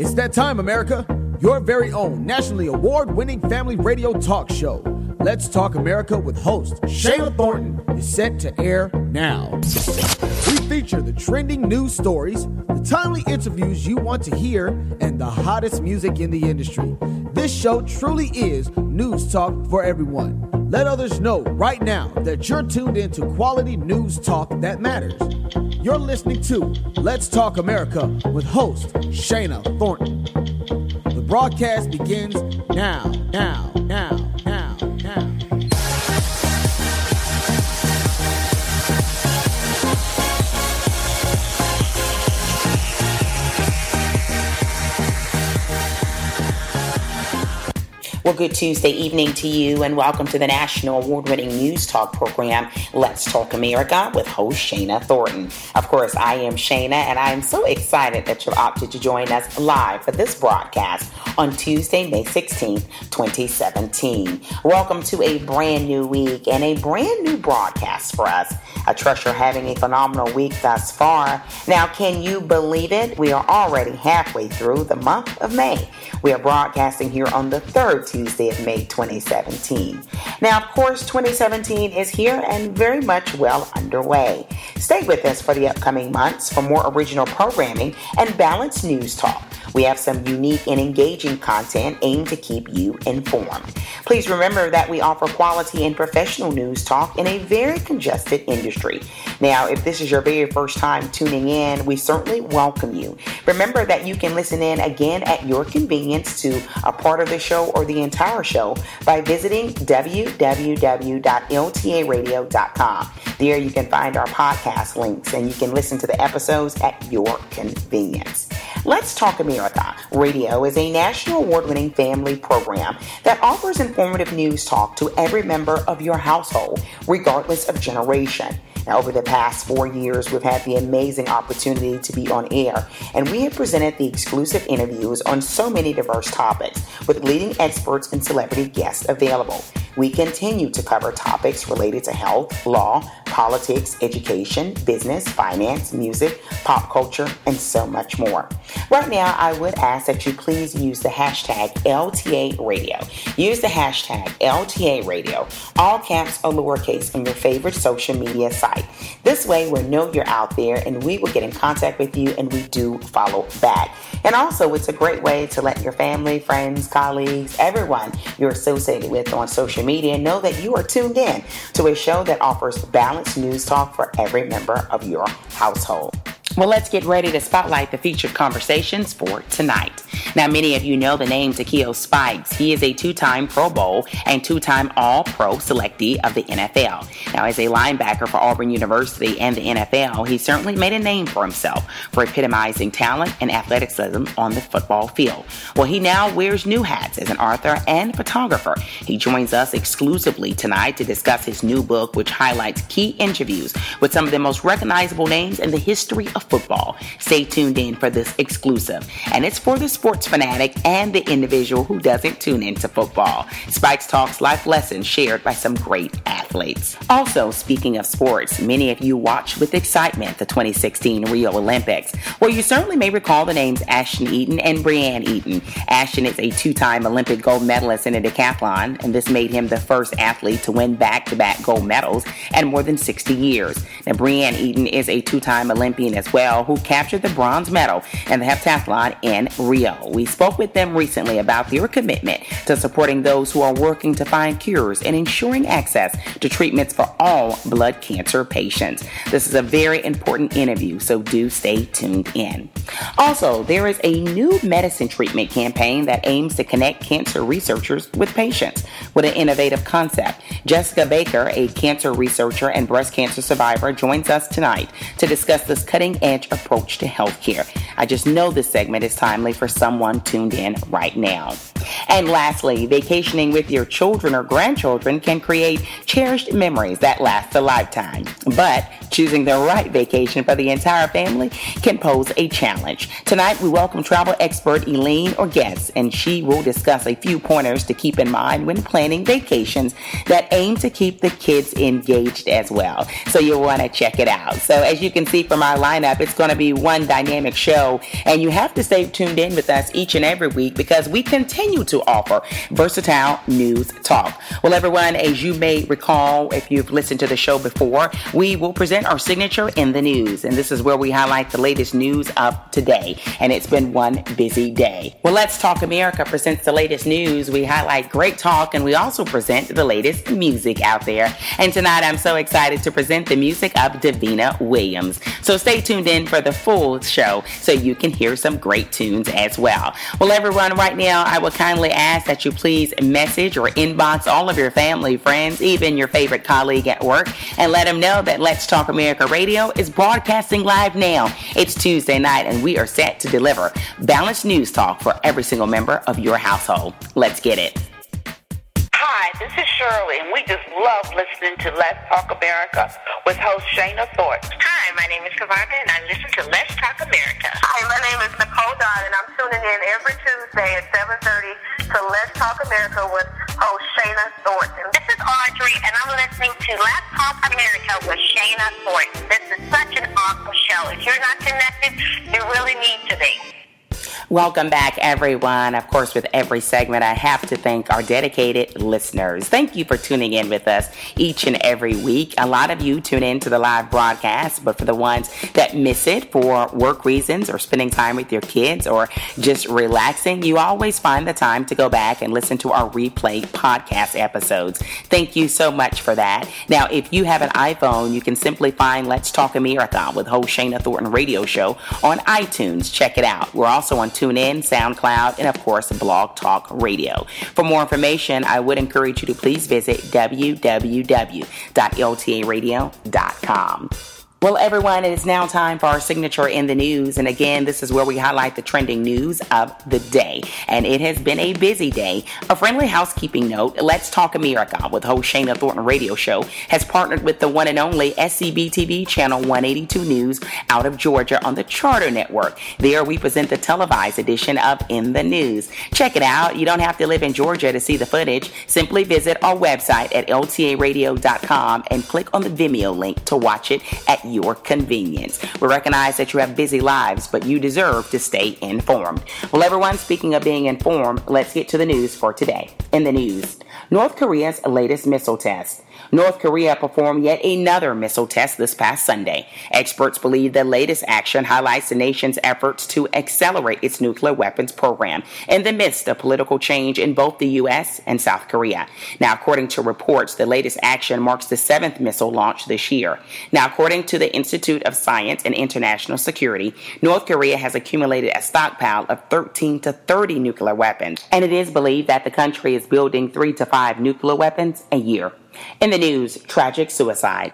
It's that time, America. Your very own nationally award winning family radio talk show. Let's Talk America with host Shana Thornton is set to air now. We feature the trending news stories, the timely interviews you want to hear, and the hottest music in the industry. This show truly is news talk for everyone. Let others know right now that you're tuned into quality news talk that matters. You're listening to Let's Talk America with host Shana Thornton. The broadcast begins now, now, now, now, Well, good Tuesday evening to you, and welcome to the national award winning news talk program, Let's Talk America, with host Shana Thornton. Of course, I am Shana, and I am so excited that you opted to join us live for this broadcast on Tuesday, May 16th, 2017. Welcome to a brand new week and a brand new broadcast for us. I trust you're having a phenomenal week thus far. Now, can you believe it? We are already halfway through the month of May. We are broadcasting here on the third Tuesday of May 2017. Now, of course, 2017 is here and very much well underway. Stay with us for the upcoming months for more original programming and balanced news talk. We have some unique and engaging content aimed to keep you informed. Please remember that we offer quality and professional news talk in a very congested industry. Now, if this is your very first time tuning in, we certainly welcome you. Remember that you can listen in again at your convenience to a part of the show or the entire show by visiting www.ltaradio.com. There you can find our podcast links and you can listen to the episodes at your convenience. Let's Talk America Radio is a national award winning family program that offers informative news talk to every member of your household, regardless of generation. Now, over the past four years, we've had the amazing opportunity to be on air, and we have presented the exclusive interviews on so many diverse topics with leading experts and celebrity guests available. We continue to cover topics related to health, law, politics, education, business, finance, music, pop culture, and so much more. Right now, I would ask that you please use the hashtag LTA Radio. Use the hashtag LTA Radio, all caps or lowercase, on your favorite social media site. This way, we'll know you're out there and we will get in contact with you and we do follow back. And also, it's a great way to let your family, friends, colleagues, everyone you're associated with on social media know that you are tuned in to a show that offers balanced news talk for every member of your household. Well, let's get ready to spotlight the featured conversations for tonight. Now, many of you know the name Takeo Spikes. He is a two time Pro Bowl and two time All Pro selectee of the NFL. Now, as a linebacker for Auburn University and the NFL, he certainly made a name for himself for epitomizing talent and athleticism on the football field. Well, he now wears new hats as an author and photographer. He joins us exclusively tonight to discuss his new book, which highlights key interviews with some of the most recognizable names in the history of football. Stay tuned in for this exclusive. And it's for the sports fanatic and the individual who doesn't tune into football. Spikes talks life lessons shared by some great athletes. Also, speaking of sports, many of you watched with excitement the 2016 Rio Olympics. Well, you certainly may recall the names Ashton Eaton and Brianne Eaton. Ashton is a two time Olympic gold medalist in a decathlon, and this made him the first athlete to win back to back gold medals in more than 60 years. Now, Brianne Eaton is a two time Olympian as well who captured the bronze medal in the heptathlon in Rio. We spoke with them recently about their commitment to supporting those who are working to find cures and ensuring access to treatments for all blood cancer patients. This is a very important interview, so do stay tuned in. Also, there is a new medicine treatment campaign that aims to connect cancer researchers with patients with an innovative concept. Jessica Baker, a cancer researcher and breast cancer survivor, joins us tonight to discuss this cutting edge approach to healthcare. I just know this segment is timely for someone tuned in right now. And lastly, vacationing with your children or grandchildren can create cherished memories that last a lifetime. But choosing the right vacation for the entire family can pose a challenge. Tonight, we welcome travel expert Elaine Orgues, and she will discuss a few pointers to keep in mind when planning that aim to keep the kids engaged as well. So you'll want to check it out. So as you can see from our lineup, it's going to be one dynamic show, and you have to stay tuned in with us each and every week because we continue to offer versatile news talk. Well, everyone, as you may recall, if you've listened to the show before, we will present our signature in the news, and this is where we highlight the latest news of today. And it's been one busy day. Well, Let's Talk America presents the latest news. We highlight great talk, and we also present the latest music out there. And tonight, I'm so excited to present the music of Davina Williams. So stay tuned in for the full show so you can hear some great tunes as well. Well, everyone, right now, I will kindly ask that you please message or inbox all of your family, friends, even your favorite colleague at work, and let them know that Let's Talk America Radio is broadcasting live now. It's Tuesday night, and we are set to deliver balanced news talk for every single member of your household. Let's get it. Hi, this is Shirley, and we just love listening to Let's Talk America with host Shana Thornton. Hi, my name is Kavarga, and I listen to Let's Talk America. Hi, my name is Nicole Dodd, and I'm tuning in every Tuesday at 7.30 to Let's Talk America with host Shana Thornton. This is Audrey, and I'm listening to Let's Talk America with Shana Thornton. Welcome back, everyone. Of course, with every segment, I have to thank our dedicated listeners. Thank you for tuning in with us each and every week. A lot of you tune in to the live broadcast, but for the ones that miss it for work reasons or spending time with your kids or just relaxing, you always find the time to go back and listen to our replay podcast episodes. Thank you so much for that. Now, if you have an iPhone, you can simply find Let's Talk America with host Shana Thornton radio show on iTunes. Check it out. We're also on TuneIn, SoundCloud, and of course, Blog Talk Radio. For more information, I would encourage you to please visit www.ltaradio.com. Well, everyone, it is now time for our signature in the news. And again, this is where we highlight the trending news of the day. And it has been a busy day. A friendly housekeeping note Let's Talk America with host Shana Thornton Radio Show has partnered with the one and only SCB TV Channel 182 News out of Georgia on the Charter Network. There we present the televised edition of In the News. Check it out. You don't have to live in Georgia to see the footage. Simply visit our website at ltaradio.com and click on the Vimeo link to watch it at your convenience. We recognize that you have busy lives, but you deserve to stay informed. Well, everyone, speaking of being informed, let's get to the news for today. In the news, North Korea's latest missile test. North Korea performed yet another missile test this past Sunday. Experts believe the latest action highlights the nation's efforts to accelerate its nuclear weapons program in the midst of political change in both the U.S. and South Korea. Now, according to reports, the latest action marks the seventh missile launch this year. Now, according to the Institute of Science and International Security, North Korea has accumulated a stockpile of 13 to 30 nuclear weapons, and it is believed that the country is building three to five nuclear weapons a year. In the news, tragic suicide.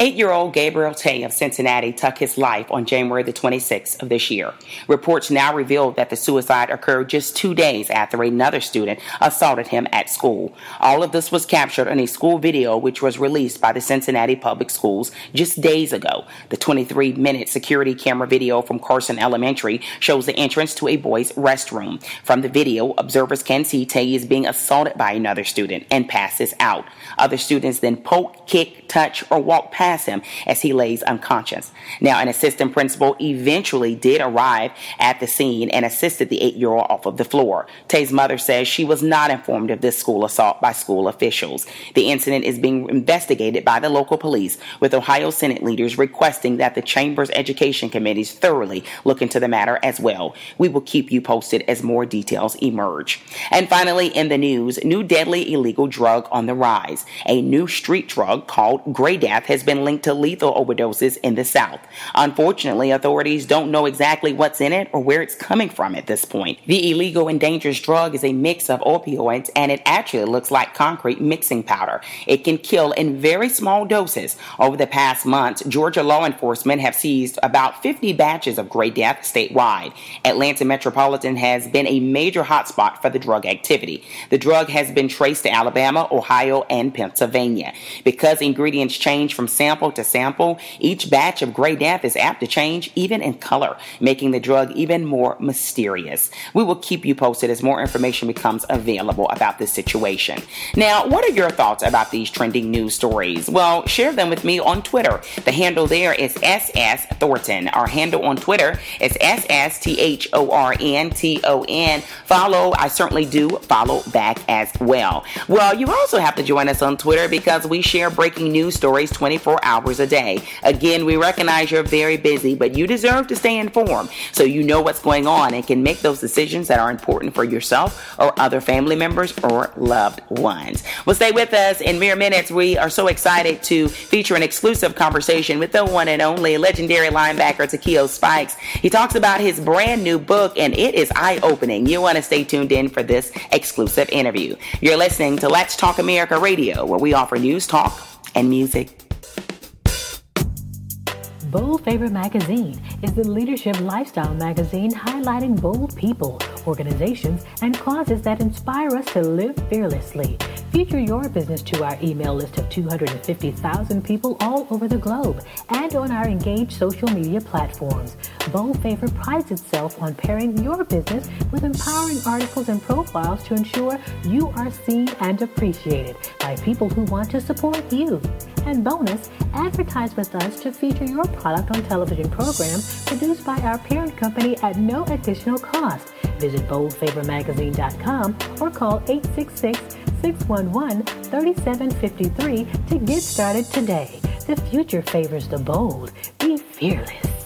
Eight year old Gabriel Taye of Cincinnati took his life on January the 26th of this year. Reports now reveal that the suicide occurred just two days after another student assaulted him at school. All of this was captured in a school video which was released by the Cincinnati Public Schools just days ago. The 23 minute security camera video from Carson Elementary shows the entrance to a boys' restroom. From the video, observers can see Taye is being assaulted by another student and passes out. Other students then poke, kick, touch, or walk past him as he lays unconscious. Now, an assistant principal eventually did arrive at the scene and assisted the eight year old off of the floor. Taye's mother says she was not informed of this school assault by school officials. The incident is being investigated by the local police, with Ohio Senate leaders requesting that the Chamber's Education Committees thoroughly look into the matter as well. We will keep you posted as more details emerge. And finally, in the news, new deadly illegal drug on the rise. A new street drug called Gray Death has has been linked to lethal overdoses in the South. Unfortunately, authorities don't know exactly what's in it or where it's coming from at this point. The illegal and dangerous drug is a mix of opioids and it actually looks like concrete mixing powder. It can kill in very small doses. Over the past months, Georgia law enforcement have seized about 50 batches of gray death statewide. Atlanta Metropolitan has been a major hotspot for the drug activity. The drug has been traced to Alabama, Ohio, and Pennsylvania. Because ingredients change from sample to sample, each batch of gray death is apt to change even in color, making the drug even more mysterious. We will keep you posted as more information becomes available about this situation. Now, what are your thoughts about these trending news stories? Well, share them with me on Twitter. The handle there is SS Thornton. Our handle on Twitter is SS T H O R N T O N. Follow, I certainly do follow back as well. Well, you also have to join us on Twitter because we share breaking news stories 24 hours a day. Again, we recognize you're very busy, but you deserve to stay informed so you know what's going on and can make those decisions that are important for yourself or other family members or loved ones. Well, stay with us in mere minutes. We are so excited to feature an exclusive conversation with the one and only legendary linebacker Takeo Spikes. He talks about his brand new book and it is eye opening. You want to stay tuned in for this exclusive interview. You're listening to Let's Talk America Radio, where we offer news, talk, and music. Bold Favor Magazine is the leadership lifestyle magazine highlighting bold people, organizations, and causes that inspire us to live fearlessly. Feature your business to our email list of 250,000 people all over the globe and on our engaged social media platforms. Bold Favor prides itself on pairing your business with empowering articles and profiles to ensure you are seen and appreciated by people who want to support you. And bonus, advertise with us to feature your product on television program produced by our parent company at no additional cost. Visit boldfavormagazine.com or call 866 611 3753 to get started today. The future favors the bold. Be fearless.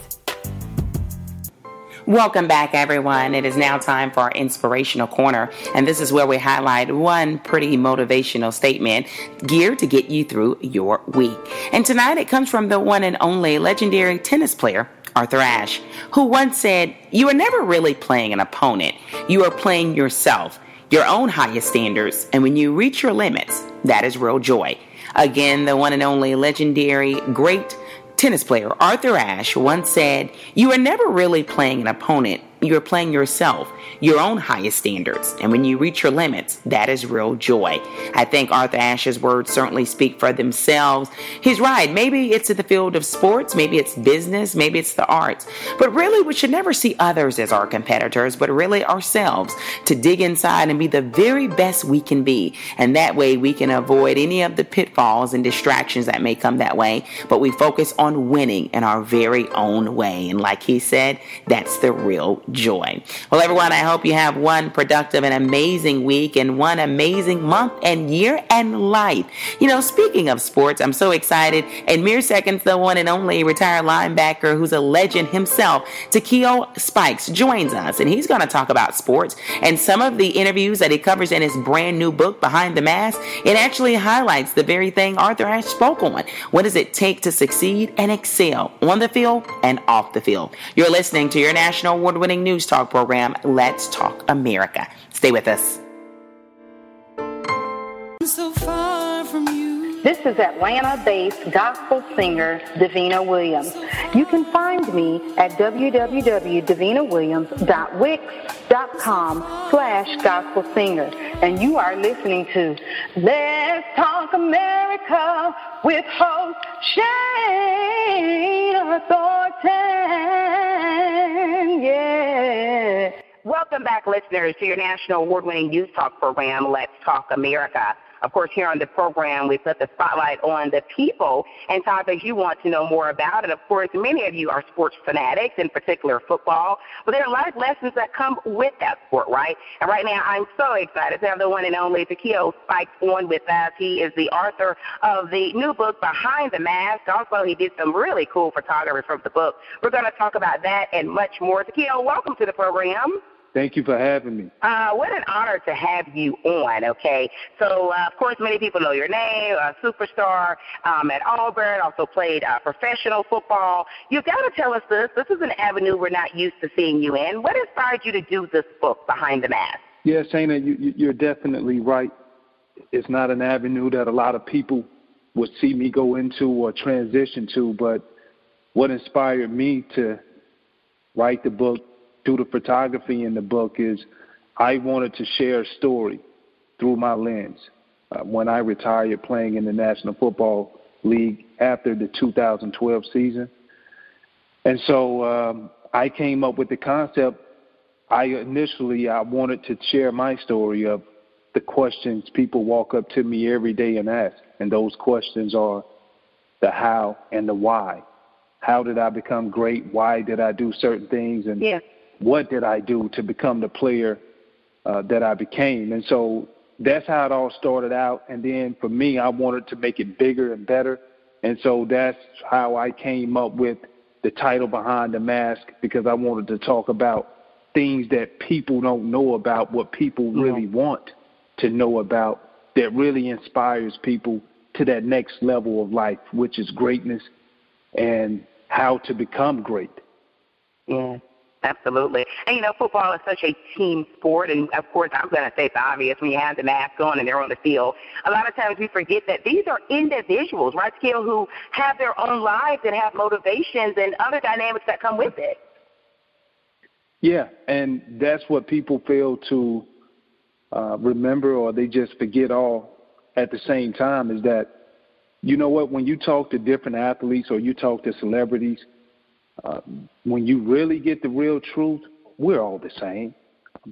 Welcome back, everyone. It is now time for our inspirational corner, and this is where we highlight one pretty motivational statement geared to get you through your week. And tonight it comes from the one and only legendary tennis player, Arthur Ashe, who once said, You are never really playing an opponent, you are playing yourself, your own highest standards, and when you reach your limits, that is real joy. Again, the one and only legendary, great tennis player Arthur Ashe once said, You are never really playing an opponent, you're playing yourself, your own highest standards. And when you reach your limits, that is real joy. I think Arthur Ashe's words certainly speak for themselves. He's right. Maybe it's in the field of sports, maybe it's business, maybe it's the arts. But really, we should never see others as our competitors, but really ourselves to dig inside and be the very best we can be. And that way we can avoid any of the pitfalls and distractions that may come that way. But we focus on winning in our very own way. And like he said, that's the real joy. Well, everyone, I hope you have one productive and amazing week and one amazing month and year and life. You know, speaking of sports, I'm so excited. In mere seconds, the one and only retired linebacker who's a legend himself, Takeo Spikes, joins us, and he's going to talk about sports and some of the interviews that he covers in his brand new book, Behind the Mask. It actually highlights the very thing Arthur Ashe spoke on. What does it take to succeed and excel on the field and off the field? You're listening to your national award winning news talk program, Let's Talk America. Stay with us. This is Atlanta-based gospel singer Davina Williams. You can find me at www.davinawilliams.wix.com slash gospel singer. And you are listening to Let's Talk America with host Shane Thornton. Yeah. Welcome back, listeners, to your national award-winning news talk program, Let's Talk America. Of course, here on the program, we put the spotlight on the people and topics you want to know more about. And of course, many of you are sports fanatics, in particular football. But there are a lot of lessons that come with that sport, right? And right now, I'm so excited to have the one and only Takeo Spikes on with us. He is the author of the new book, Behind the Mask. Also, he did some really cool photography from the book. We're going to talk about that and much more. Takeo, welcome to the program. Thank you for having me. Uh, what an honor to have you on, okay? So, uh, of course, many people know your name, a superstar um, at Auburn, also played uh, professional football. You've got to tell us this. This is an avenue we're not used to seeing you in. What inspired you to do this book, Behind the Mask? Yeah, Shana, you, you're definitely right. It's not an avenue that a lot of people would see me go into or transition to, but what inspired me to write the book through the photography in the book is I wanted to share a story through my lens. Uh, when I retired playing in the National Football League after the 2012 season. And so um, I came up with the concept. I initially I wanted to share my story of the questions people walk up to me every day and ask, and those questions are the how and the why. How did I become great? Why did I do certain things? And yeah what did I do to become the player uh, that I became? And so that's how it all started out. And then for me, I wanted to make it bigger and better. And so that's how I came up with the title behind the mask because I wanted to talk about things that people don't know about, what people really want to know about, that really inspires people to that next level of life, which is greatness and how to become great. Yeah. Absolutely. And, you know, football is such a team sport. And, of course, I'm going to say it's obvious when you have the mask on and they're on the field. A lot of times we forget that these are individuals, right, Skill, who have their own lives and have motivations and other dynamics that come with it. Yeah, and that's what people fail to uh, remember or they just forget all at the same time is that, you know what, when you talk to different athletes or you talk to celebrities – uh, when you really get the real truth, we're all the same.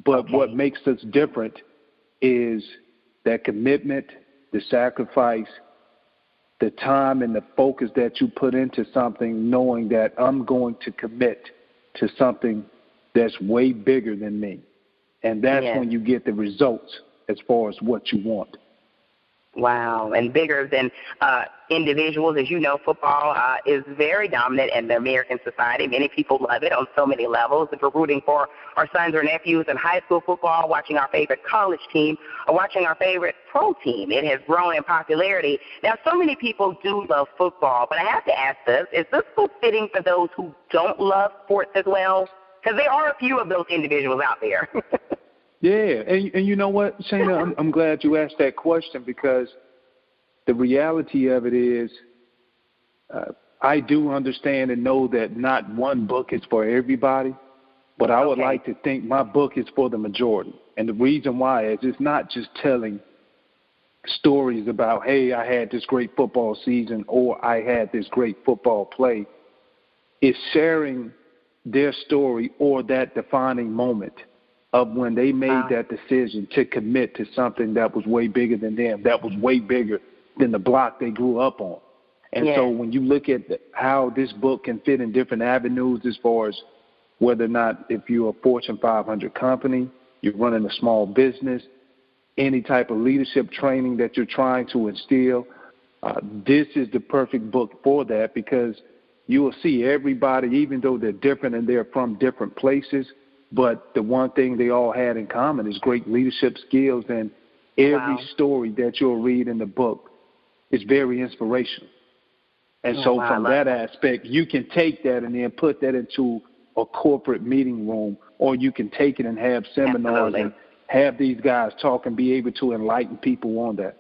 But okay. what makes us different is that commitment, the sacrifice, the time and the focus that you put into something, knowing that I'm going to commit to something that's way bigger than me. And that's yes. when you get the results as far as what you want. Wow, and bigger than uh, individuals. As you know, football uh, is very dominant in the American society. Many people love it on so many levels. If we're rooting for our sons or nephews in high school football, watching our favorite college team, or watching our favorite pro team, it has grown in popularity. Now, so many people do love football, but I have to ask this: Is this fitting for those who don't love sports as well? Because there are a few of those individuals out there. Yeah, and and you know what, Shana, I'm, I'm glad you asked that question because the reality of it is, uh, I do understand and know that not one book is for everybody, but I would okay. like to think my book is for the majority. And the reason why is it's not just telling stories about, hey, I had this great football season or I had this great football play. It's sharing their story or that defining moment of when they made wow. that decision to commit to something that was way bigger than them, that was way bigger than the block they grew up on. And yeah. so when you look at the, how this book can fit in different avenues as far as whether or not if you're a Fortune 500 company, you're running a small business, any type of leadership training that you're trying to instill, uh, this is the perfect book for that because you will see everybody, even though they're different and they're from different places – but the one thing they all had in common is great leadership skills, and every wow. story that you'll read in the book is very inspirational. And oh, so, wow, from that, that aspect, you can take that and then put that into a corporate meeting room, or you can take it and have seminars Absolutely. and have these guys talk and be able to enlighten people on that.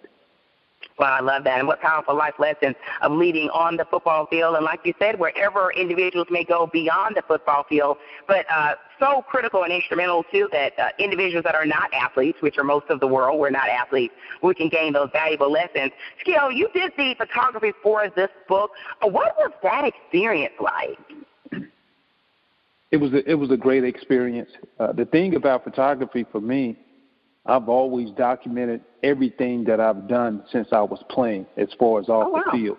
Well, I love that. And what powerful life lessons of leading on the football field. And like you said, wherever individuals may go beyond the football field, but uh, so critical and instrumental too that uh, individuals that are not athletes, which are most of the world, we're not athletes, we can gain those valuable lessons. Skill, you did the photography for this book. Uh, what was that experience like? It was a, it was a great experience. Uh, the thing about photography for me I've always documented everything that I've done since I was playing as far as off oh, wow. the field.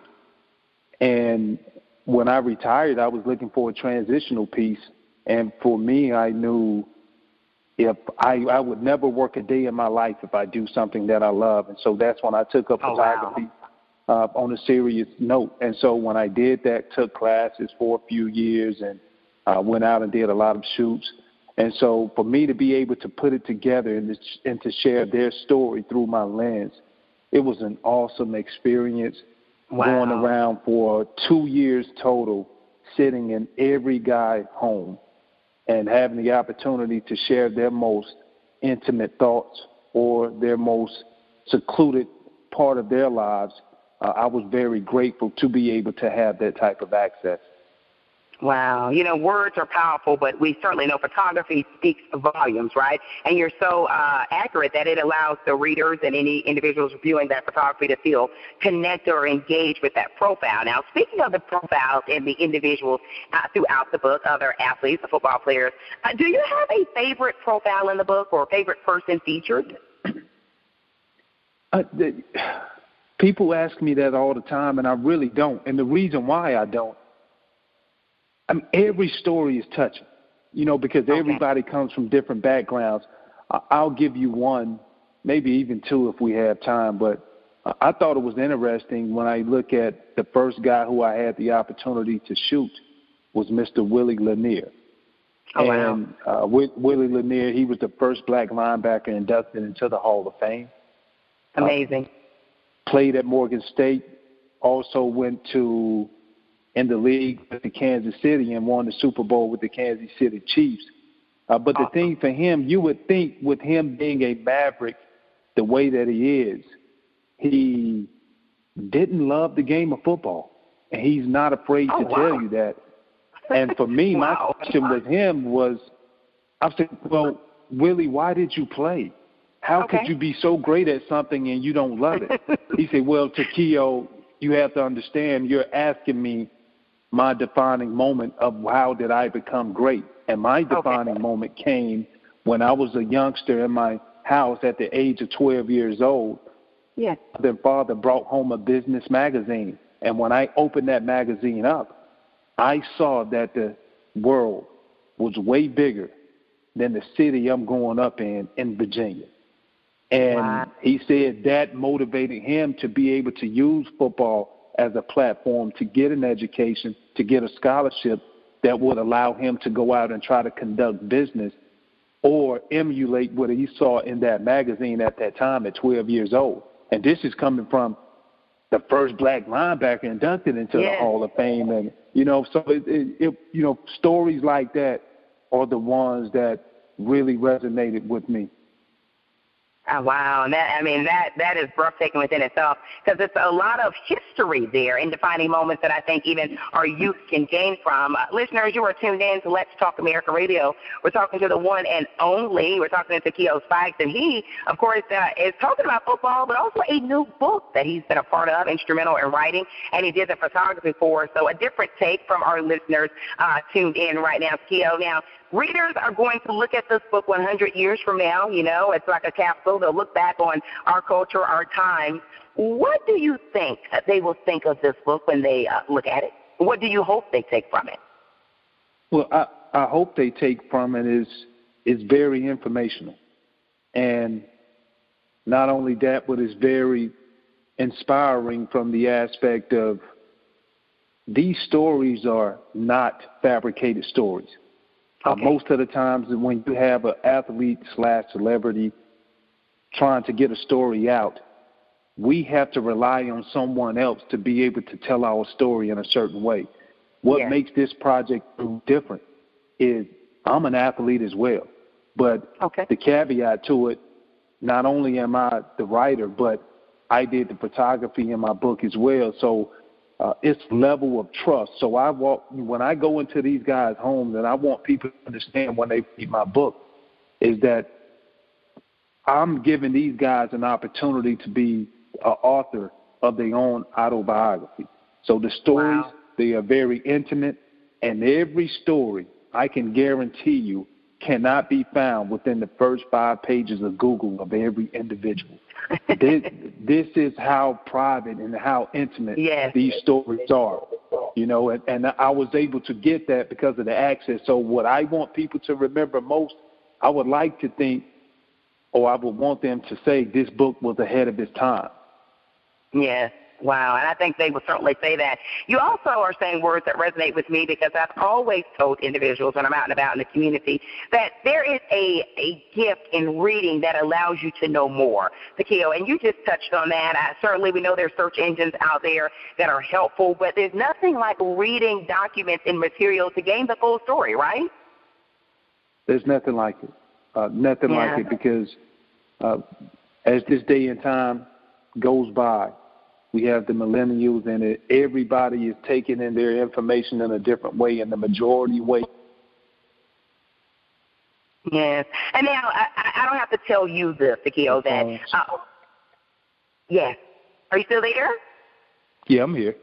And when I retired, I was looking for a transitional piece. And for me, I knew if I, I would never work a day in my life if I do something that I love. And so that's when I took up oh, photography wow. uh, on a serious note. And so when I did that, took classes for a few years and uh, went out and did a lot of shoots And so for me to be able to put it together and to, and to share their story through my lens, it was an awesome experience. Wow. Going around for two years total, sitting in every guy home and having the opportunity to share their most intimate thoughts or their most secluded part of their lives, uh, I was very grateful to be able to have that type of access. Wow. You know, words are powerful, but we certainly know photography speaks volumes, right? And you're so uh, accurate that it allows the readers and any individuals viewing that photography to feel connected or engaged with that profile. Now, speaking of the profiles and the individuals uh, throughout the book, other athletes, the football players, uh, do you have a favorite profile in the book or favorite person featured? Uh, the, people ask me that all the time, and I really don't. And the reason why I don't I mean, every story is touching, you know, because okay. everybody comes from different backgrounds. I'll give you one, maybe even two if we have time, but I thought it was interesting when I look at the first guy who I had the opportunity to shoot was Mr. Willie Lanier. Oh, and wow. uh, Willie Lanier, he was the first black linebacker inducted into the Hall of Fame. Amazing. Uh, played at Morgan State. Also went to in the league with the Kansas City and won the Super Bowl with the Kansas City Chiefs. Uh, but the thing for him, you would think with him being a maverick the way that he is, he didn't love the game of football. And he's not afraid oh, to wow. tell you that. And for me, wow. my question with him was, I said, well, Willie, why did you play? How okay. could you be so great at something and you don't love it? he said, well, Takeo, you have to understand, you're asking me my defining moment of how did I become great. And my defining okay. moment came when I was a youngster in my house at the age of 12 years old. Yes. Then father brought home a business magazine. And when I opened that magazine up, I saw that the world was way bigger than the city I'm going up in in Virginia. And wow. he said that motivated him to be able to use football as a platform to get an education, to get a scholarship that would allow him to go out and try to conduct business or emulate what he saw in that magazine at that time at 12 years old. And this is coming from the first black linebacker inducted into yeah. the Hall of Fame, and you know, so it, it, it, you know, stories like that are the ones that really resonated with me. Oh, wow, and that I mean that that is breathtaking within itself because it's a lot of history there in defining moments that I think even our youth can gain from. Uh, listeners, you are tuned in to Let's Talk America Radio. We're talking to the one and only. We're talking to Keo Spikes, and he, of course, uh, is talking about football, but also a new book that he's been a part of, instrumental in writing, and he did the photography for. So a different take from our listeners uh, tuned in right now. Keo, now readers are going to look at this book 100 years from now. You know, it's like a capsule. They'll look back on our culture, our time. What do you think they will think of this book when they uh, look at it? What do you hope they take from it? Well, I, I hope they take from it is is very informational, and not only that, but it's very inspiring from the aspect of these stories are not fabricated stories. Uh, Okay. Most of the times, when you have an athlete slash celebrity trying to get a story out, we have to rely on someone else to be able to tell our story in a certain way. What Yes. makes this project different is I'm an athlete as well, but Okay. the caveat to it, not only am I the writer, but I did the photography in my book as well. So uh, it's level of trust. So I walk when I go into these guys' homes, and I want people to understand when they read my book, is that I'm giving these guys an opportunity to be an author of their own autobiography. So the stories Wow. they are very intimate, and every story I can guarantee you cannot be found within the first five pages of Google of every individual. this, this is how private and how intimate Yes. these stories are. You know, and, and I was able to get that because of the access. So what I want people to remember most, I would like to think, or I would want them to say, this book was ahead of its time. Yes. Wow, and I think they would certainly say that. You also are saying words that resonate with me because I've always told individuals when I'm out and about in the community that there is a, a gift in reading that allows you to know more, Takeo. And you just touched on that. I, certainly, we know there's search engines out there that are helpful, but there's nothing like reading documents and material to gain the full story, right? There's nothing like it. Uh, nothing Yeah. like it because uh, as this day and time goes by, we have the millennials and it, everybody is taking in their information in a different way, and the majority way. Yes. And now I, I don't have to tell you this, Takeo, that. Uh, yes. Are you still there? Yeah, I'm here.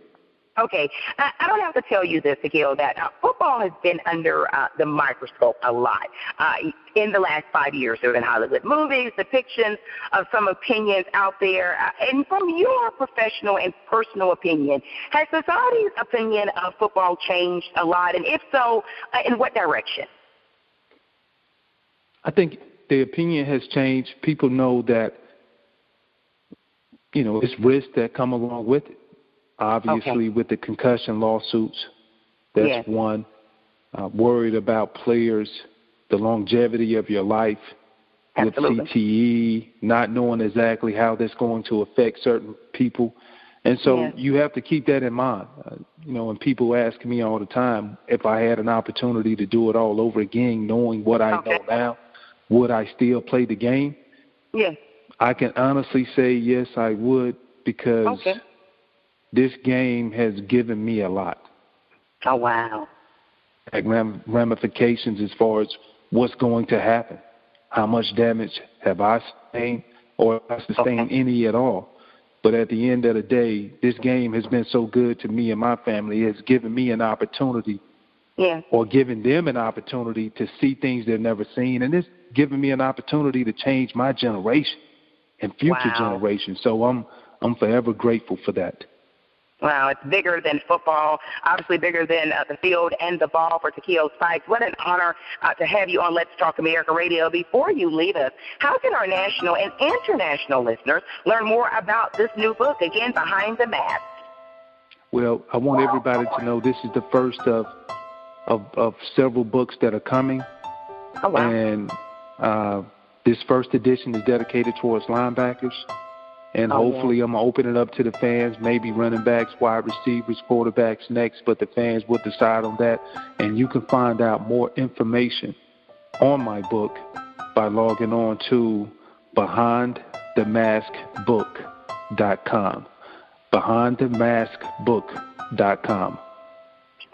Okay, I, don't have to tell you this, Akil, that uh, football has been under uh, the microscope a lot. Uh, in the last five years, there have been Hollywood movies, depictions of some opinions out there. Uh, and from your professional and personal opinion, has society's opinion of football changed a lot? And if so, uh, in what direction? I think the opinion has changed. People know that, you know, it's risks that come along with it. Obviously, with the concussion lawsuits, that's Yes. one. Uh, worried about players, the longevity of your life Absolutely. with CTE, not knowing exactly how that's going to affect certain people. And so Yes. you have to keep that in mind. Uh, you know, and people ask me all the time if I had an opportunity to do it all over again, knowing what I Okay. know now, would I still play the game? Yes. I can honestly say yes, I would because Okay. This game has given me a lot. Oh, wow. Like ramifications as far as what's going to happen. How much damage have I sustained or I sustained Okay. any at all? But at the end of the day, this game has been so good to me and my family. It's given me an opportunity yeah. or given them an opportunity to see things they've never seen. And it's given me an opportunity to change my generation and future Wow. generations. So I'm I'm forever grateful for that. Wow, it's bigger than football, obviously bigger than uh, the field and the ball for Takeo Spikes. What an honor uh, to have you on Let's Talk America Radio. Before you leave us, how can our national and international listeners learn more about this new book, again, Behind the Mask? Well, I want everybody to know this is the first of of, of several books that are coming, Oh, wow. and uh, this first edition is dedicated towards linebackers. And Oh, yeah. hopefully, I'm gonna open it up to the fans, maybe running backs, wide receivers, quarterbacks next, but the fans will decide on that. And you can find out more information on my book by logging on to behindthemaskbook.com. Behindthemaskbook.com.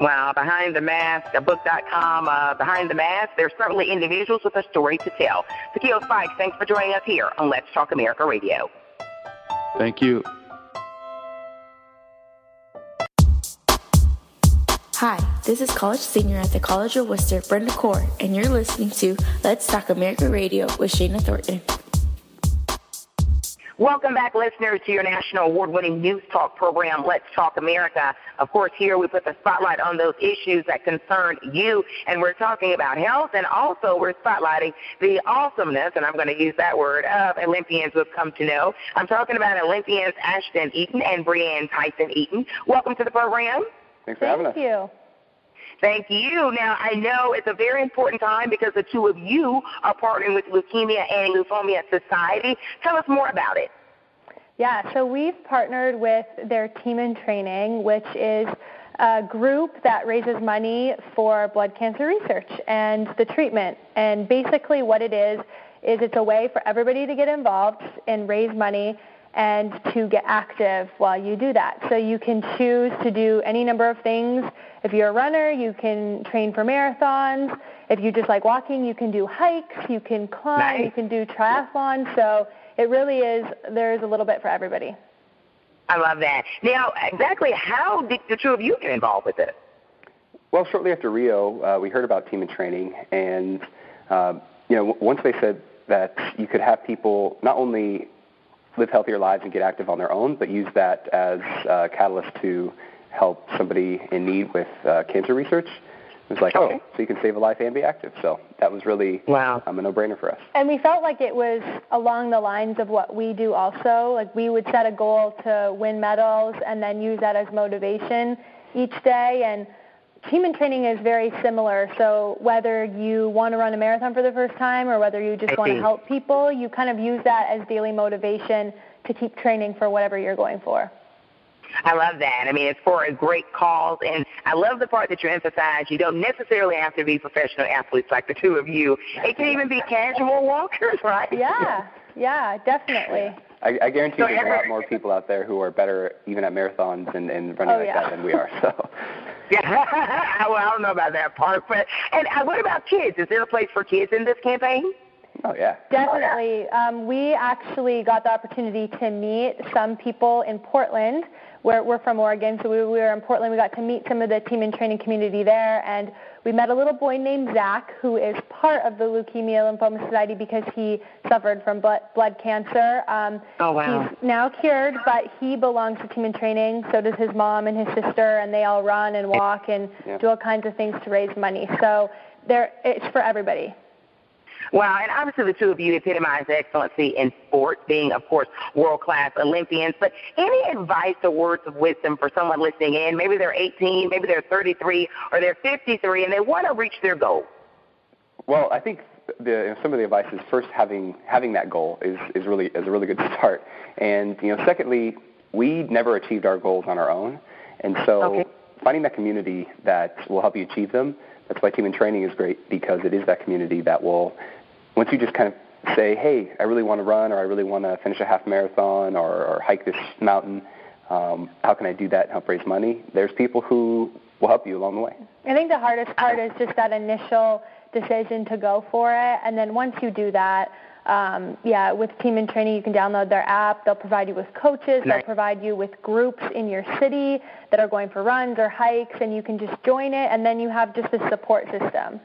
Wow, Behind the Mask, book.com, uh, Behind the Mask. There's certainly individuals with a story to tell. Takeo Spikes, thanks for joining us here on Let's Talk America Radio. Thank you. Hi, this is college senior at the College of Wooster, Brenda Core, and you're listening to Let's Talk America Radio with Shana Thornton. Welcome back, listeners, to your national award-winning news talk program, Let's Talk America. Of course, here we put the spotlight on those issues that concern you, and we're talking about health, and also we're spotlighting the awesomeness, and I'm going to use that word, of Olympians we've come to know. I'm talking about Olympians Ashton Eaton and Brianne Theisen Eaton. Welcome to the program. Thanks for having us. Thank you. Thank you. Now, I know it's a very important time because the two of you are partnering with Leukemia and Lymphoma Society. Tell us more about it. Yeah, so we've partnered with their Team in Training, which is a group that raises money for blood cancer research and the treatment. And basically what it is, is it's a way for everybody to get involved and raise money and to get active while you do that. So you can choose to do any number of things. If you're a runner, you can train for marathons. If you just like walking, you can do hikes, you can climb, you can do triathlon. So it really is, there's a little bit for everybody. I love that. Now, exactly how did the two of you get involved with it? Well, shortly after Rio, uh, we heard about team in training, and uh, you know, w- once they said that you could have people not only live healthier lives and get active on their own, but use that as a catalyst to help somebody in need with uh, cancer research, It was like, oh, so you can save a life and be active. So that was really wow. um, a no-brainer for us. And we felt like it was along the lines of what we do also. Like we would set a goal to win medals and then use that as motivation each day. And and training is very similar. So whether you want to run a marathon for the first time or whether you just want to help people, you kind of use that as daily motivation to keep training for whatever you're going for. I love that. I mean, it's for a great cause, and I love the part that you emphasize. You don't necessarily have to be professional athletes like the two of you. It can even be casual walkers, right? Yeah, yeah, definitely. I, I guarantee so there's every, a lot more people out there who are better even at marathons and, and running oh, like yeah. that than we are. So. Yeah, well, I don't know about that part, but and uh, what about kids? Is there a place for kids in this campaign? Oh yeah. Definitely. Um, we actually got the opportunity to meet some people in Portland we're, we're from Oregon, so we, we were in Portland. We got to meet some of the team and training community there, and we met a little boy named Zach, who is part of the Leukemia Lymphoma Society because he suffered from blood, blood cancer. Um, oh, wow. He's now cured, but he belongs to team and training. So does his mom and his sister, and they all run and walk and yeah. do all kinds of things to raise money. So there, it's for everybody. Wow, and obviously the two of you epitomize excellency in sports, being, of course, world class Olympians. But any advice or words of wisdom for someone listening in? Maybe they're 18, maybe they're 33, or they're 53, and they want to reach their goal. Well, I think the, some of the advice is first having having that goal is is really is a really good start, and you know, secondly, we never achieved our goals on our own, and so okay. finding that community that will help you achieve them. That's why Team In Training is great because it is that community that will once you just kind of say, hey, I really want to run or I really want to finish a half marathon or, or hike this mountain, um, how can I do that and help raise money? There's people who will help you along the way. I think the hardest part is just that initial decision to go for it. And then once you do that, um, yeah, with Team In Training, you can download their app. They'll provide you with coaches. They'll provide you with groups in your city that are going for runs or hikes, and you can just join it. And then you have just a support system.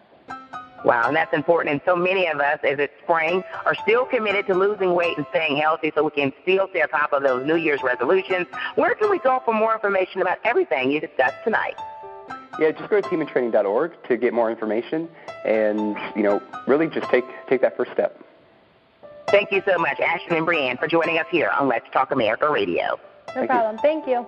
Wow, and that's important. And so many of us, as it's spring, are still committed to losing weight and staying healthy so we can still stay on top of those New Year's resolutions. Where can we go for more information about everything you discussed tonight? Yeah, just go to teamintraining.org to get more information and, you know, really just take, take that first step. Thank you so much, Ashton and Brianne, for joining us here on Let's Talk America Radio. No Thank problem. You. Thank you.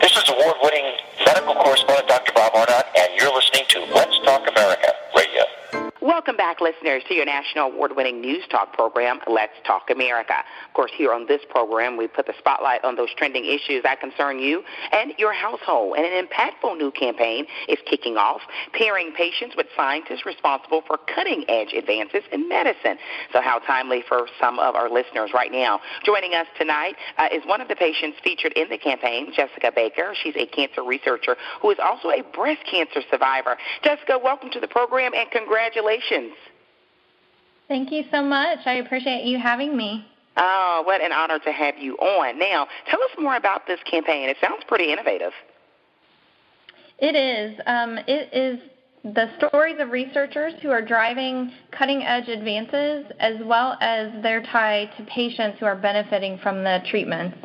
This is award-winning medical correspondent Dr. Bob Arnott, and you're listening to Let's Talk America Radio. Welcome back, listeners, to your national award-winning news talk program, Let's Talk America. Of course, here on this program, we put the spotlight on those trending issues that concern you and your household. And an impactful new campaign is kicking off, pairing patients with scientists responsible for cutting-edge advances in medicine. So how timely for some of our listeners right now. Joining us tonight uh, is one of the patients featured in the campaign, Jessica Baker. She's a cancer researcher who is also a breast cancer survivor. Jessica, welcome to the program and congratulations congratulations. Thank you so much. I appreciate you having me. Oh, what an honor to have you on. Now, tell us more about this campaign. It sounds pretty innovative. It is. Um, it is the stories of researchers who are driving cutting edge advances as well as their tie to patients who are benefiting from the treatments.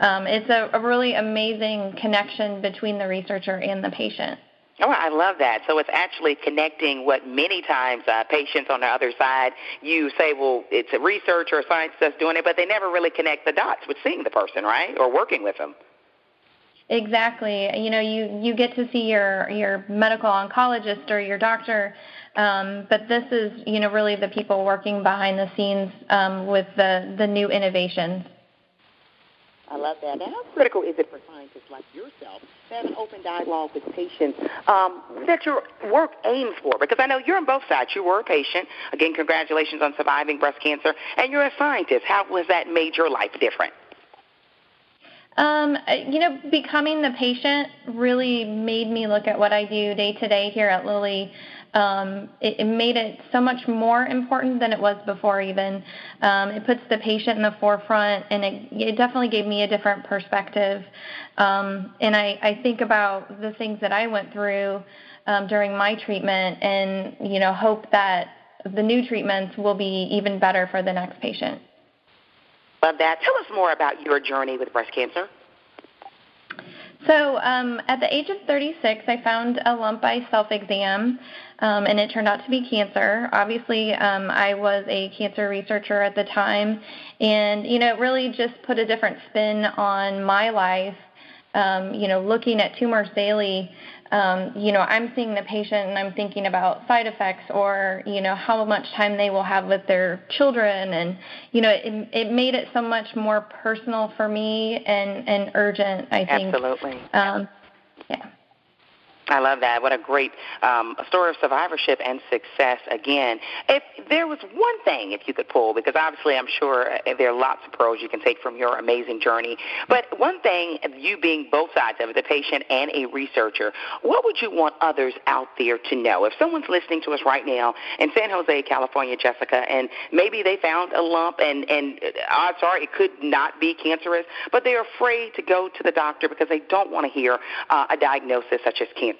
Um, it's a, a really amazing connection between the researcher and the patient. Oh, I love that. So it's actually connecting what many times uh, patients on the other side, you say, well, it's a researcher or scientist that's doing it, but they never really connect the dots with seeing the person, right, or working with them. Exactly. You know, you, you get to see your, your medical oncologist or your doctor, um, but this is, you know, really the people working behind the scenes um, with the, the new innovations. I love that. Now, how critical is it for scientists like yourself to have an open dialogue with patients um, that your work aims for? Because I know you're on both sides. You were a patient. Again, congratulations on surviving breast cancer. And you're a scientist. How was that made your life different? Um, you know, becoming the patient really made me look at what I do day to day here at Lilly um, it, it, made it so much more important than it was before even. Um, it puts the patient in the forefront, and it, it definitely gave me a different perspective. Um, and I, I think about the things that I went through um, during my treatment and, you know, hope that the new treatments will be even better for the next patient. Love that. Tell us more about your journey with breast cancer. So um, at the age of 36, I found a lump by self-exam, um, and it turned out to be cancer. Obviously, um, I was a cancer researcher at the time, and you know, it really just put a different spin on my life. Um, you know, looking at tumors daily um, you know, I'm seeing the patient and I'm thinking about side effects or, you know, how much time they will have with their children. And, you know, it, it made it so much more personal for me and, and urgent, I think. Absolutely. Um, yeah. I love that. What a great um, story of survivorship and success again. If there was one thing, if you could pull, because obviously I'm sure uh, there are lots of pearls you can take from your amazing journey, but one thing, you being both sides of it, the patient and a researcher, what would you want others out there to know? If someone's listening to us right now in San Jose, California, Jessica, and maybe they found a lump and, and uh, odds are it could not be cancerous, but they're afraid to go to the doctor because they don't want to hear uh, a diagnosis such as cancer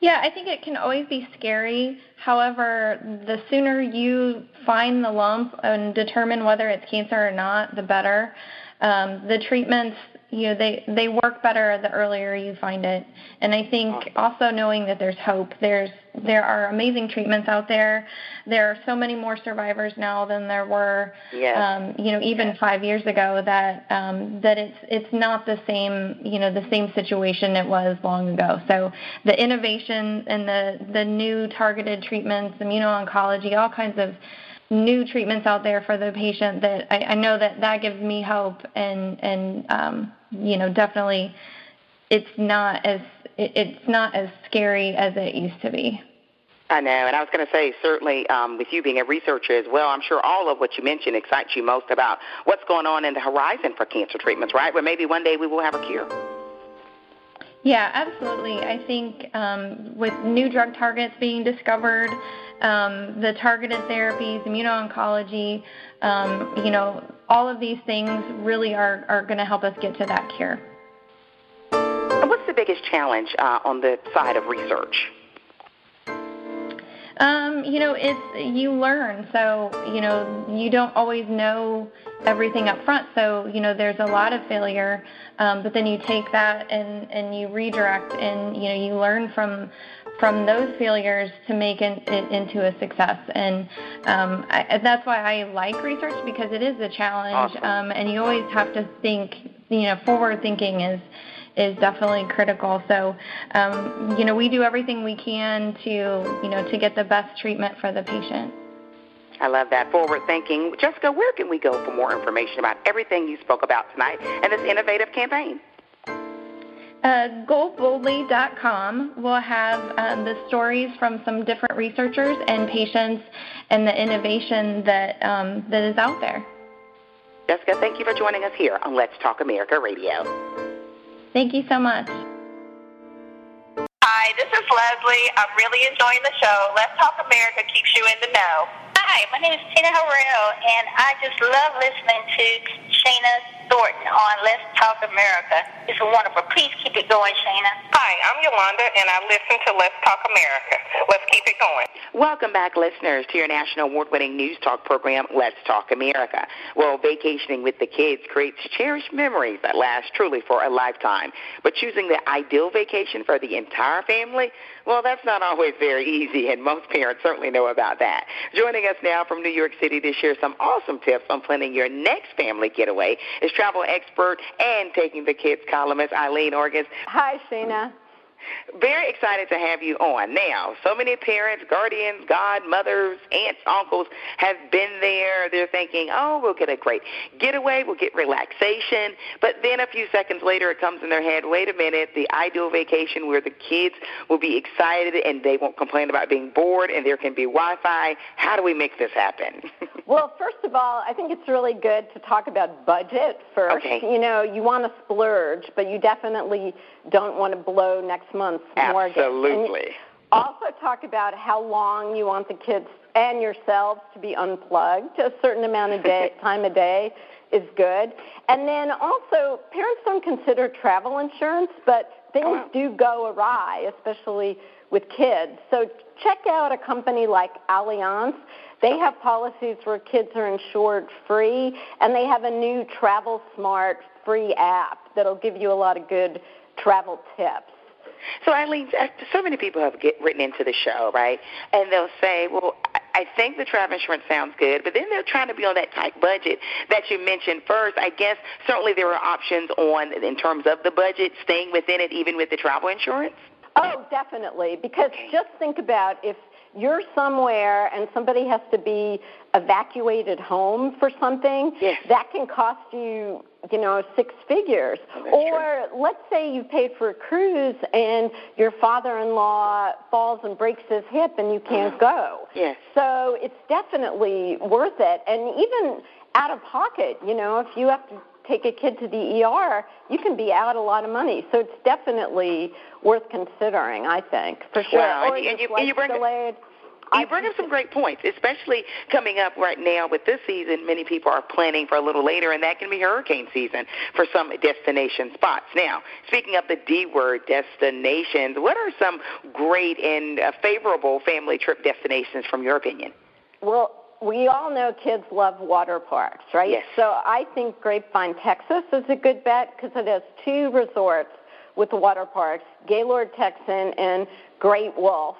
yeah, I think it can always be scary. However, the sooner you find the lump and determine whether it's cancer or not, the better. Um, the treatments you know they they work better the earlier you find it and i think also knowing that there's hope there's there are amazing treatments out there there are so many more survivors now than there were yes. um you know even yes. 5 years ago that um that it's it's not the same you know the same situation it was long ago so the innovation and the the new targeted treatments immuno-oncology all kinds of new treatments out there for the patient that I, I know that that gives me hope and and um, you know definitely it's not as it, it's not as scary as it used to be. I know, and I was going to say, certainly, um, with you being a researcher as well, I'm sure all of what you mentioned excites you most about what's going on in the horizon for cancer treatments, right? Where maybe one day we will have a cure. Yeah, absolutely. I think um, with new drug targets being discovered, um, the targeted therapies, immuno-oncology, um, you know, all of these things really are, are going to help us get to that cure. what's the biggest challenge uh, on the side of research? Um, you know, it's you learn. So, you know, you don't always know everything up front. So, you know, there's a lot of failure, um, but then you take that and and you redirect, and you know, you learn from from those failures to make it, it into a success. And um, I, that's why I like research because it is a challenge, awesome. um, and you always have to think. You know, forward thinking is is definitely critical. So, um, you know, we do everything we can to, you know, to get the best treatment for the patient. I love that forward thinking. Jessica, where can we go for more information about everything you spoke about tonight and this innovative campaign? Uh, goboldly.com will have um, the stories from some different researchers and patients and the innovation that um, that is out there. Jessica, thank you for joining us here on Let's Talk America Radio. Thank you so much. Hi, this is Leslie. I'm really enjoying the show. Let's Talk America keeps you in the know. Hi, my name is Tina Harrell, and I just love listening to Shana Thornton on Let's Talk America. It's wonderful. Please keep it going, Shana. Hi, I'm Yolanda, and I listen to Let's Talk America. Let's keep it going. Welcome back, listeners, to your national award-winning news talk program, Let's Talk America. Well, vacationing with the kids creates cherished memories that last truly for a lifetime. But choosing the ideal vacation for the entire family, well, that's not always very easy, and most parents certainly know about that. Joining us now from New York City to share some awesome tips on planning your next family getaway is travel expert and taking the kids columnist Eileen Ogintz. Hi, Shana. Very excited to have you on. Now, so many parents, guardians, godmothers, aunts, uncles have been there. They're thinking, oh, we'll get a great getaway, we'll get relaxation. But then a few seconds later, it comes in their head, wait a minute, the ideal vacation where the kids will be excited and they won't complain about being bored and there can be Wi Fi. How do we make this happen? well, first of all, I think it's really good to talk about budget first. Okay. You know, you want to splurge, but you definitely don't want to blow next month's mortgage. Absolutely. Also, talk about how long you want the kids and yourselves to be unplugged. A certain amount of day, time a day is good. And then also, parents don't consider travel insurance, but things oh, wow. do go awry, especially with kids. So check out a company like Allianz. They have policies where kids are insured free, and they have a new Travel Smart free app that'll give you a lot of good travel tips. So, Eileen, so many people have get, written into the show, right? And they'll say, well, I think the travel insurance sounds good, but then they're trying to be on that tight budget that you mentioned first. I guess certainly there are options on in terms of the budget, staying within it, even with the travel insurance. Oh, definitely. Because just think about if you're somewhere and somebody has to be evacuated home for something, yes. that can cost you, you know, six figures. Oh, or true. let's say you paid for a cruise and your father-in-law falls and breaks his hip and you can't go. Yes. So it's definitely worth it. And even out of pocket, you know, if you have to take a kid to the ER, you can be out a lot of money. So it's definitely worth considering, I think, for sure. Or and, you, and, you, and you bring delayed. You bring up some great points, especially coming up right now with this season. Many people are planning for a little later, and that can be hurricane season for some destination spots. Now, speaking of the D word destinations, what are some great and uh, favorable family trip destinations from your opinion? Well, we all know kids love water parks, right? Yes. So I think Grapevine, Texas is a good bet because it has two resorts with water parks, Gaylord Texan and Great Wolf.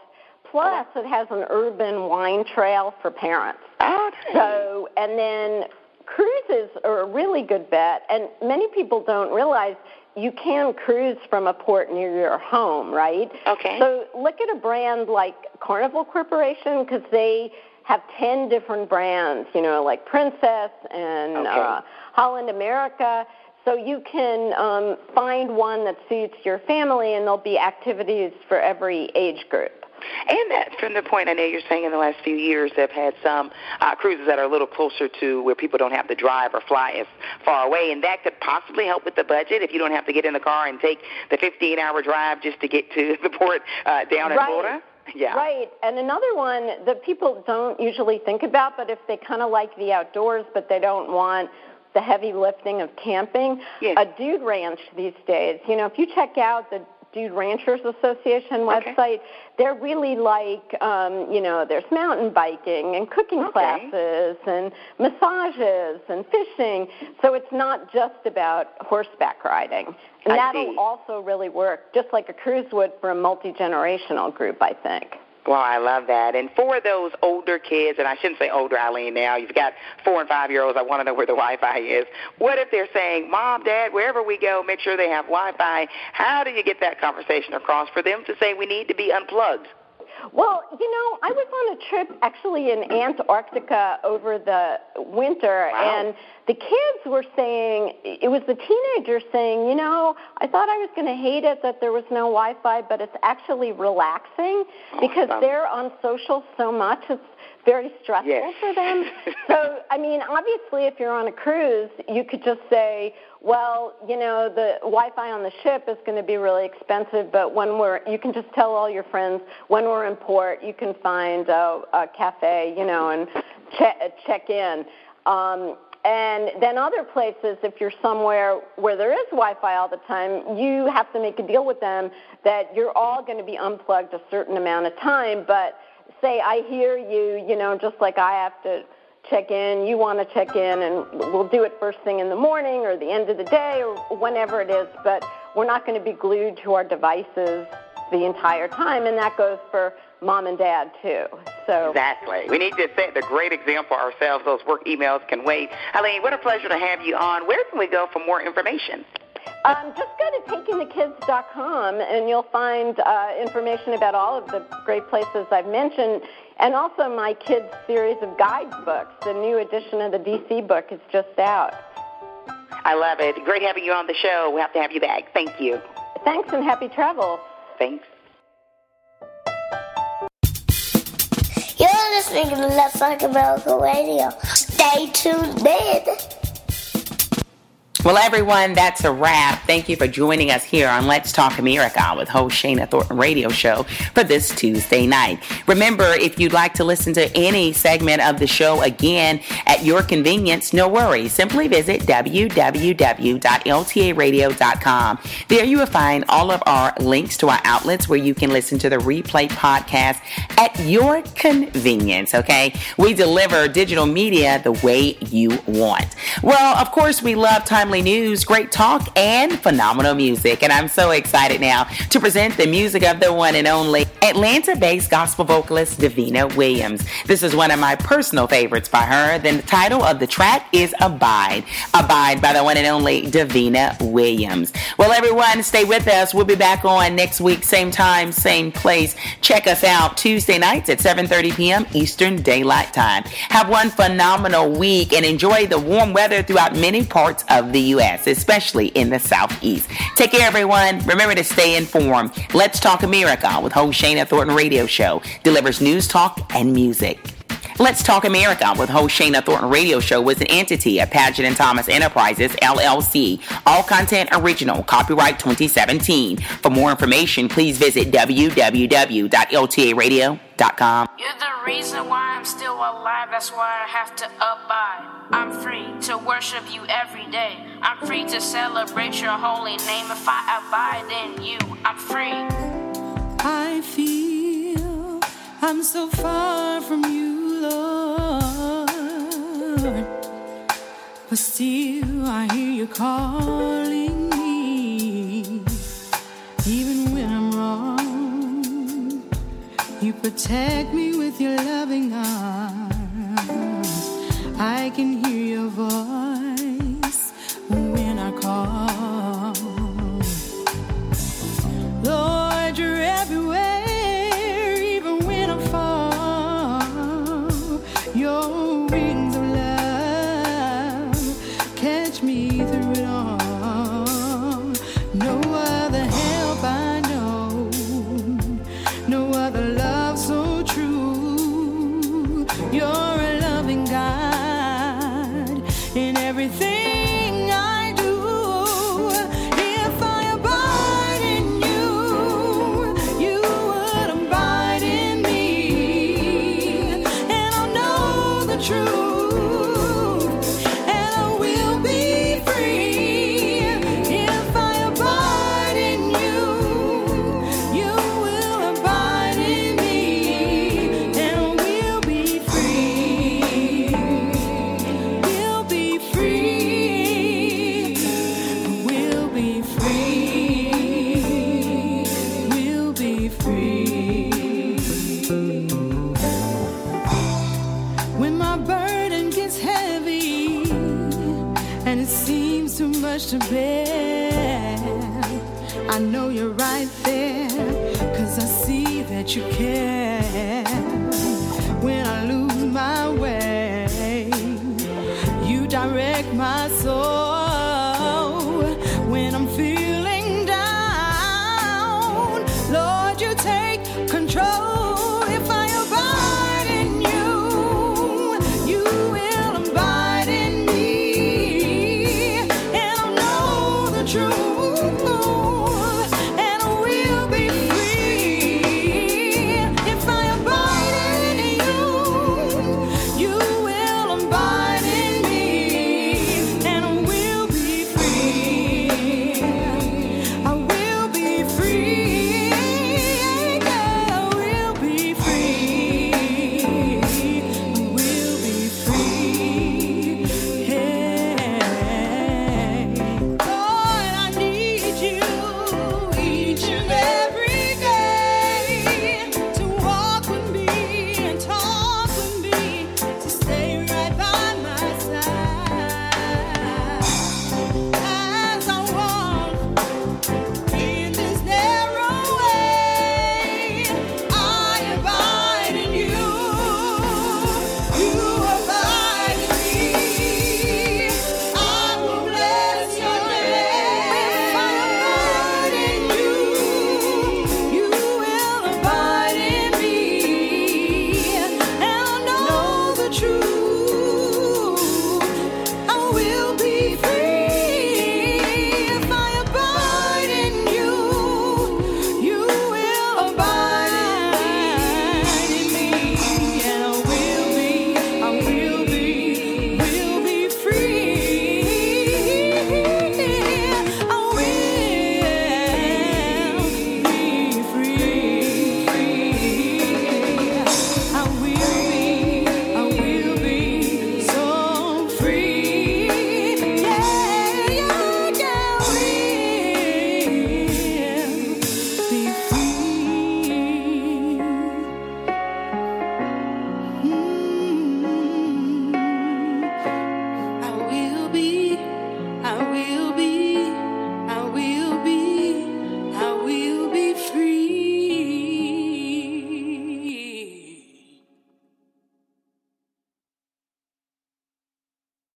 Plus, it has an urban wine trail for parents. Oh, so, and then cruises are a really good bet, and many people don't realize you can cruise from a port near your home, right? Okay. So look at a brand like Carnival Corporation because they have 10 different brands, you know, like Princess and okay. uh, Holland America. So you can um, find one that suits your family, and there'll be activities for every age group. And that, from the point I know you're saying in the last few years, they've had some uh, cruises that are a little closer to where people don't have to drive or fly as far away, and that could possibly help with the budget if you don't have to get in the car and take the 15-hour drive just to get to the port uh, down in right. Florida. Yeah. Right. And another one that people don't usually think about, but if they kind of like the outdoors, but they don't want the heavy lifting of camping, yes. a dude ranch these days. You know, if you check out the Dude Ranchers Association website. Okay. They're really like, um, you know, there's mountain biking and cooking okay. classes and massages and fishing. So it's not just about horseback riding. And I that'll see. also really work, just like a cruise would for a multi generational group, I think. Well, I love that. And for those older kids, and I shouldn't say older, Eileen, now, you've got four and five year olds, I want to know where the Wi Fi is. What if they're saying, Mom, Dad, wherever we go, make sure they have Wi Fi? How do you get that conversation across for them to say we need to be unplugged? Well, you know, I was on a trip actually in Antarctica over the winter, wow. and the kids were saying, it was the teenagers saying, you know, I thought I was going to hate it that there was no Wi Fi, but it's actually relaxing because awesome. they're on social so much. It's very stressful yes. for them. so, I mean, obviously, if you're on a cruise, you could just say, well, you know, the Wi-Fi on the ship is going to be really expensive, but when we're, you can just tell all your friends when we're in port, you can find a, a cafe, you know, and check, check in. Um, and then other places, if you're somewhere where there is Wi-Fi all the time, you have to make a deal with them that you're all going to be unplugged a certain amount of time, but say I hear you, you know, just like I have to check in, you want to check in, and we'll do it first thing in the morning or the end of the day or whenever it is, but we're not going to be glued to our devices the entire time, and that goes for mom and dad too. So exactly, we need to set the great example ourselves. Those work emails can wait. Eileen, what a pleasure to have you on. Where can we go for more information? Um, just go to takingthekids.com and you'll find uh, information about all of the great places I've mentioned, and also my kids' series of guidebooks. The new edition of the DC book is just out. I love it. Great having you on the show. We have to have you back. Thank you. Thanks and happy travel. Thanks. You're listening to Let's Talk America Radio. Stay tuned in. Well, everyone, that's a wrap. Thank you for joining us here on Let's Talk America with host Shana Thornton Radio Show for this Tuesday night. Remember, if you'd like to listen to any segment of the show again at your convenience, no worries. Simply visit www.ltaradio.com. There you will find all of our links to our outlets where you can listen to the replay podcast at your convenience, okay? We deliver digital media the way you want. Well, of course, we love time timely news, great talk, and phenomenal music. And I'm so excited now to present the music of the one and only Atlanta based gospel vocalist Davina Williams. This is one of my personal favorites by her. Then the title of the track is Abide. Abide by the one and only Davina Williams. Well, everyone, stay with us. We'll be back on next week, same time, same place. Check us out Tuesday nights at 7:30 p.m. Eastern Daylight Time. Have one phenomenal week and enjoy the warm weather throughout many parts of the U.S., especially in the Southeast. Take care, everyone. Remember to stay informed. Let's Talk America with host Shana Thornton Radio Show delivers news, talk, and music. Let's Talk America with host Shana Thornton Radio Show was an entity of Paget and Thomas Enterprises, LLC. All content original, copyright 2017. For more information, please visit www.ltaradio.com. Reason why I'm still alive, that's why I have to abide. I'm free to worship you every day. I'm free to celebrate your holy name. If I abide in you, I'm free. I feel I'm so far from you. Lord. But still, I hear you calling me. Even when I'm wrong, you protect me your loving arms. I can hear your voice when I call.